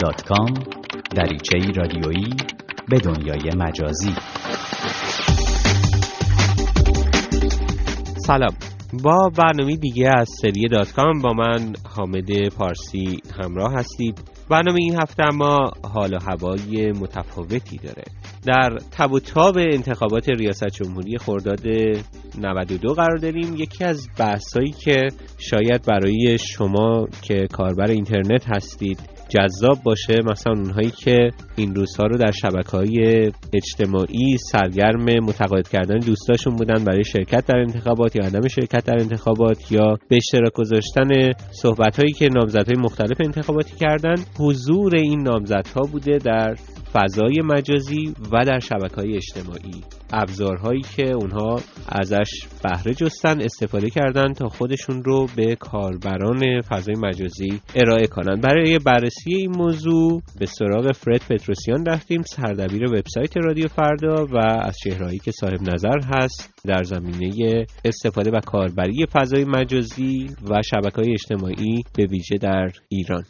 facebook.com دریچه رادیویی به دنیای مجازی. سلام. با برنامه دیگه از سری دات کام با من حامد پارسی همراه هستید. برنامه این هفته ما حال و هوای متفاوتی داره. در تب و تاب انتخابات ریاست جمهوری خرداد 92 قرار داریم. یکی از بحثایی که شاید برای شما که کاربر اینترنت هستید جذاب باشه مثلا اونهایی که این روزها رو در شبکه های اجتماعی سرگرم متقاعد کردن دوستاشون بودن برای شرکت در انتخابات یا عدم شرکت در انتخابات یا به اشتراک گذاشتن صحبت هایی که نامزدهای مختلف انتخاباتی کردن حضور این نامزدها بوده در فضای مجازی و در شبکه های اجتماعی. ابزارهایی که اونها ازش بهره جستن استفاده کردن تا خودشون رو به کاربران فضای مجازی ارائه کنند برای بررسی این موضوع به سراغ فرد پتروسیان رفتیم. سردبیر وبسایت رادیو فردا و از چهرهایی که صاحب نظر هست در زمینه استفاده و کاربری فضای مجازی و شبکه های اجتماعی به ویژه در ایران.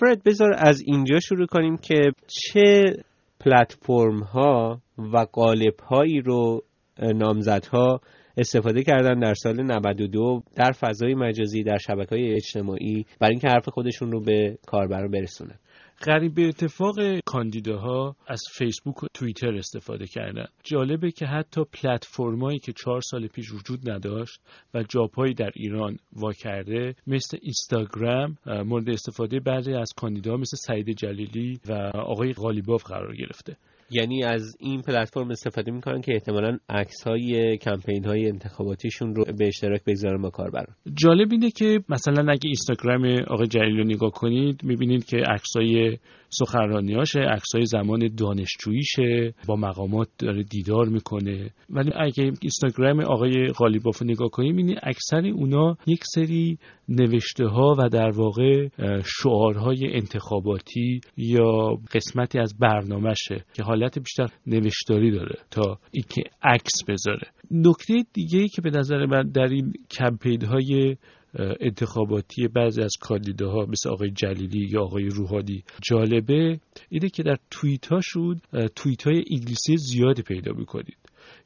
فرد بذار از اینجا شروع کنیم که چه پلتفرم ها و قالب هایی رو نامزدها استفاده کردن در سال 92 در فضای مجازی در شبکه های اجتماعی برای اینکه حرف خودشون رو به کاربران برسونن. غریب اتفاق کاندیداها از فیسبوک و توییتر استفاده کردن. جالبه که حتی پلتفرمایی که چهار سال پیش وجود نداشت و جاپایی در ایران وا کرده مثل اینستاگرام مورد استفاده بعضی از کاندیداها مثل سعید جلیلی و آقای غالیباف قرار گرفته. یعنی از این پلتفرم استفاده می‌کنن که احتمالا عکس های کمپین های انتخاباتیشون رو به اشتراک بگذارن با کاربران. جالب اینه که مثلا اگه اینستاگرام آقای جلیل رو نگاه کنید می‌بینید که عکس های سخنرانیاشه عکسای زمان دانشجوییشه با مقامات داره دیدار می‌کنه. ولی اگه اینستاگرام آقای غالیباف نگاه کنیم این اکثر اونا یک سری نوشته ها و در واقع شعارهای انتخاباتی یا قسمتی از برنامهشه که حالت بیشتر نوشتاری داره تا اینکه عکس بذاره. نکته دیگه ای که به نظر من در این کمپین های انتخاباتی بعضی از کاندیداها مثل آقای جلیلی یا آقای روحانی جالبه اینه که در توییت هاشون توییت های انگلیسی زیادی پیدا می‌کنید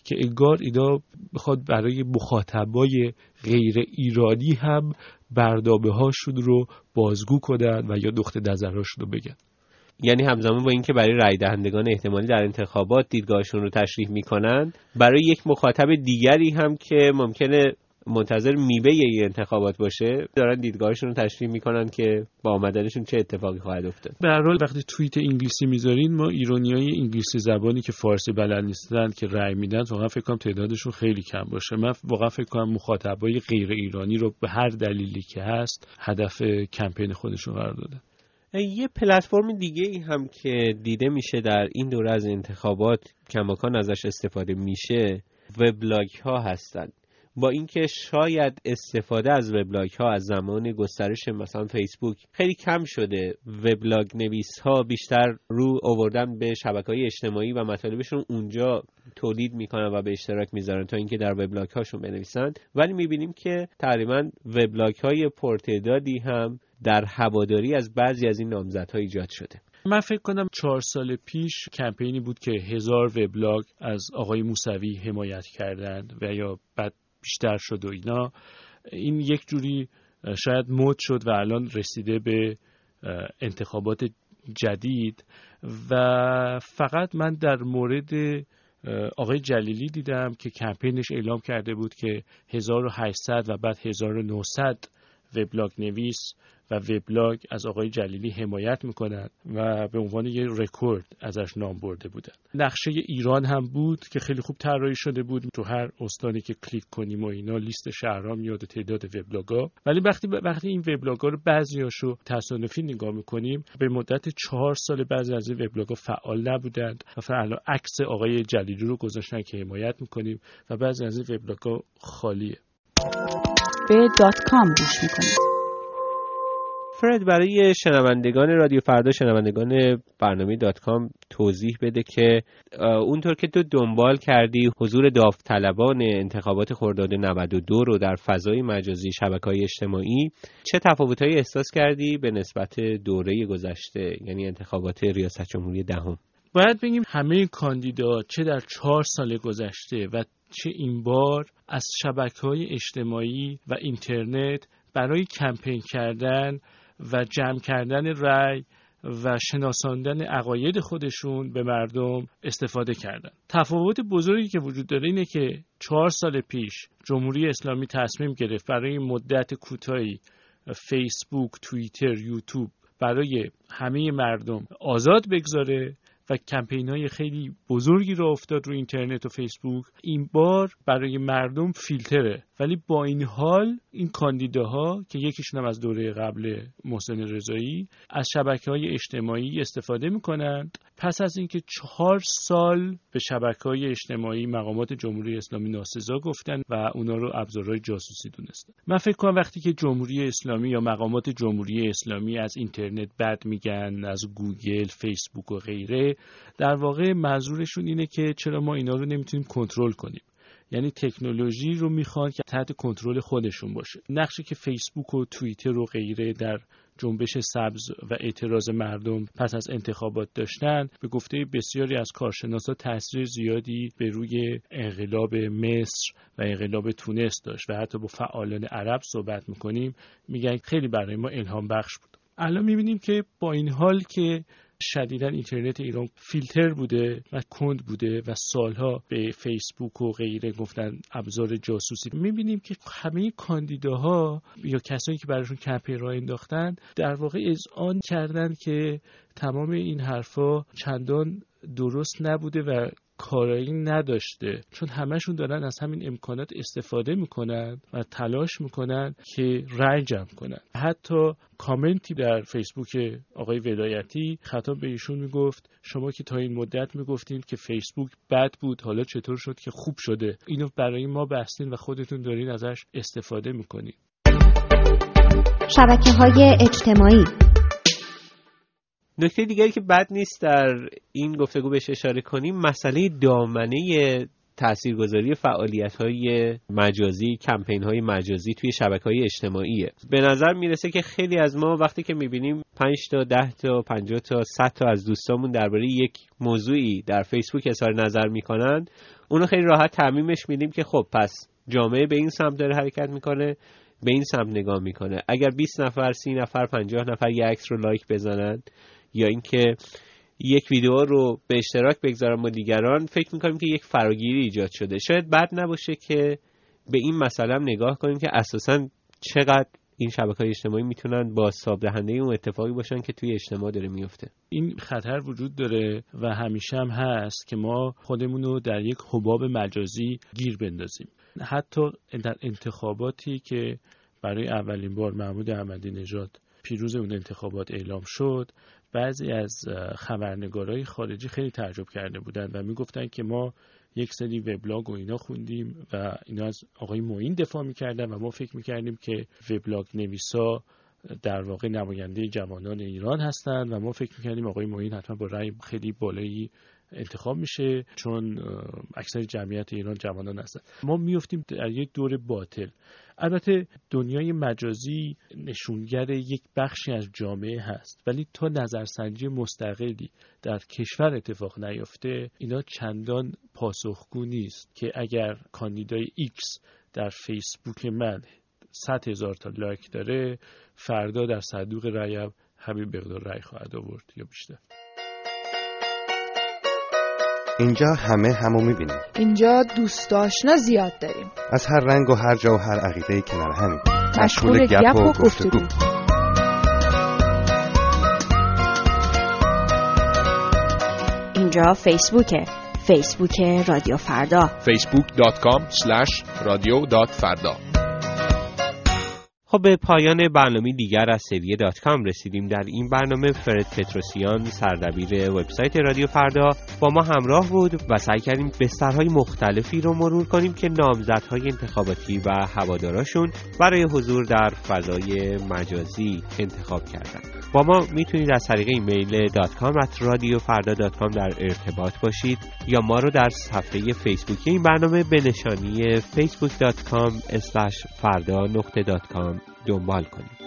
که انگار اینا بخواد برای مخاطبای غیر ایرانی هم بردابه هاشون رو بازگو کنن و یا نقطه نظرهاشون رو بگن. یعنی همزمان با اینکه برای رای دهندگان احتمالی در انتخابات دیدگاهشون رو تشریح می‌کنن برای یک مخاطب دیگری هم که ممکنه منتظر میوه این انتخابات باشه دارن دیدگاهشون رو تشریح می‌کنن که با آمدنشون چه اتفاقی خواهد افتاد. به هر وقتی توییت انگلیسی می‌ذارین ما ایرانیای انگلیسی زبانی که فارسی بلد نیستن که رأی میدن واقعا فکر کنم تعدادشون خیلی کم باشه. من واقعا فکر کنم مخاطبای غیر ایرانی رو به هر دلیلی که هست هدف کمپین خودشون قرار دادن. یه پلتفرم دیگه ای هم که دیده میشه در این دوره از انتخابات کماکان ازش استفاده میشه وبلاگ ها هستند با اینکه شاید استفاده از وبلاگ ها از زمان گسترش مثلا فیسبوک خیلی کم شده وبلاگ نویس ها بیشتر رو آوردن به شبکه های اجتماعی و مطالبشون اونجا تولید می‌کنن و به اشتراک می‌ذارن تا اینکه در وبلاگ هاشون بنویسن. ولی می‌بینیم که تقریبا وبلاگ های پرتعدادی هم در هواداری از بعضی از این نامزدها ایجاد شده. من فکر کنم چهار سال پیش کمپینی بود که هزار وبلاگ از آقای موسوی حمایت کردند و یا بعد بیشتر شد و اینا. این یک جوری شاید مد شد و الان رسیده به انتخابات جدید و فقط من در مورد آقای جلیلی دیدم که کمپینش اعلام کرده بود که 1800 و بعد 1900 وبلاگ نویس و وبلاگ از آقای جلیلی حمایت می‌کنند و به عنوان یه رکورد ازش نام برده بودن نقشه ایران هم بود که خیلی خوب طراحی شده بود. تو هر استانی که کلیک کنیم و اینا لیست شهرها میاد تعداد وبلاگا ولی وقتی وقتی این وبلاگا رو بعضیاشو تصادفی نگاه می‌کنیم به مدت چهار سال بعضی از این وبلاگا فعال نبودند. و فعلا عکس آقای جلیلی رو گذاشتن که حمایت می‌کنیم و بعضی از این وبلاگا خالیه. به دات کام گوش می‌کنید فرد برای شنوندگان رادیو فردا شنوندگان برنامه دات کام توضیح بده که اونطور که تو دنبال کردی حضور داوطلبان انتخابات خرداد 92 رو در فضای مجازی شبکه های اجتماعی چه تفاوتهایی احساس کردی به نسبت دوره گذشته یعنی انتخابات ریاست جمهوری دهم؟ باید بگیم همه کاندیدا چه در چهار سال گذشته و چه این بار از شبکه های اجتماعی و اینترنت برای کمپین کردن و جمع کردن رأی و شناساندن عقاید خودشون به مردم استفاده کردن. تفاوت بزرگی که وجود داره اینه که چهار سال پیش جمهوری اسلامی تصمیم گرفت برای مدت کوتاهی فیسبوک، توییتر، یوتیوب برای همه مردم آزاد بگذاره و کمپین های خیلی بزرگی را افتاد رو اینترنت و فیسبوک. این بار برای مردم فیلتره. ولی با این حال این کاندیداها که یکیشون هم از دوره قبل محسن رضایی از شبکه های اجتماعی استفاده می‌کنند. پس از اینکه چهار سال به شبکه های اجتماعی مقامات جمهوری اسلامی ناسزا گفتن و اونا رو ابزارهای جاسوسی دونستن. من فکر کنم وقتی که جمهوری اسلامی یا مقامات جمهوری اسلامی از اینترنت بد میگن از گوگل فیسبوک و غیره در واقع منظورشون اینه که چرا ما اینا رو نمی‌تونیم کنترل کنیم. یعنی تکنولوژی رو می‌خوان که تحت کنترل خودشون باشه. نقشی که فیسبوک و توییتر و غیره در جنبش سبز و اعتراض مردم پس از انتخابات داشتن به گفته بسیاری از کارشناسا تاثیر زیادی به روی انقلاب مصر و انقلاب تونس داشت و حتی با فعالان عرب صحبت می‌کنیم. میگن خیلی برای ما الهام بخش بود. الان می‌بینیم که با این حال که شدیدا اینترنت ایران فیلتر بوده و کند بوده و سالها به فیسبوک و غیره گفتن ابزار جاسوسی. می‌بینیم که همه کاندیداها یا کسانی که براشون کمپین را انداختن در واقع آن کردن که تمام این حرفا چندان درست نبوده و کارایی نداشته. چون همشون دارن از همین امکانات استفاده می‌کنن و تلاش می‌کنن که رأی جمع کنن. حتی کامنتی در فیسبوک آقای ولایتی خطاب به ایشون می‌گفت شما که تا این مدت می‌گفتین که فیسبوک بد بود حالا چطور شد که خوب شده؟ اینو برای ما بستین و خودتون دارین ازش استفاده می‌کنین. شبکه های اجتماعی نکته دیگری که بد نیست در این گفتگو بهش اشاره کنیم مسئله دامنه تاثیرگذاری فعالیت های مجازی کمپین های مجازی توی شبکه های اجتماعیه. به نظر می‌رسه که خیلی از ما وقتی که می‌بینیم 5 تا 10 تا 50 تا 100 تا از دوستامون درباره یک موضوعی در فیسبوک اظهار نظر می‌کنن اونو خیلی راحت تعمیمش میدیم که خب پس جامعه به این سمت داره حرکت می‌کنه به این سمت نگاه می‌کنه. اگر 20 نفر 30 نفر 50 نفر یک عکس رو لایک بزنن یا اینکه یک ویدیو رو به اشتراک بگذارم با دیگران فکر می‌کنیم که یک فراگیری ایجاد شده. شاید بد نباشه که به این مسئله نگاه کنیم که اساسا چقدر این شبکه های اجتماعی می‌تونن با ساب دهنده اون اتفاقی باشن که توی اجتماع داره میفته این خطر وجود داره و همیشه هم هست که ما خودمون رو در یک حباب مجازی گیر بندازیم. حتی در انتخاباتی که برای اولین بار محمود احمدی نژاد پیروز اون انتخابات اعلام شد بعضی از خبرنگارای خارجی خیلی تعجب کرده بودند و می‌گفتن که ما یک سری وبلاگ و اینا خوندیم و اینا از آقای معین دفاع می‌کردن و ما فکر می‌کردیم که وبلاگ نویسا در واقع نماینده جوانان ایران هستند و ما فکر می‌کردیم آقای معین حتما با رأی خیلی بالایی انتخاب میشه چون اکثر جمعیت ایران جوانان هستن. ما میفتیم در یک دور باطل. البته دنیای مجازی نشونگر یک بخشی از جامعه هست ولی تا نظرسنجی مستقلی در کشور اتفاق نیفته اینا چندان پاسخگو نیست که اگر کاندیدای X در فیسبوک من 100 هزار تا لایک داره فردا در صندوق رأی همین مقدار رأی خواهد آورد یا بیشتر. اینجا همه همو می‌بینیم. اینجا دوست آشنا زیاد داریم. از هر رنگ و هر جا و هر عقیده کنار همین مشغول گپ و گفتگو. اینجا فیسبوکه. فیسبوک رادیو فردا. facebook.com slash radio فردا. خب به پایان برنامه دیگر از سری دات کام رسیدیم. در این برنامه فرد پتروسیان سردبیر وبسایت رادیو فردا با ما همراه بود و سعی کردیم بسترهای مختلفی رو مرور کنیم که نامزدهای انتخاباتی و هواداراشون برای حضور در فضای مجازی انتخاب کردن. با ما می‌تونید از طریق ایمیل دات کام رادیو فردا dot com در ارتباط باشید یا ما رو در صفحه فیسبوکی این برنامه به نشانی facebook.com فردا نقطه dot com دنبال کنید.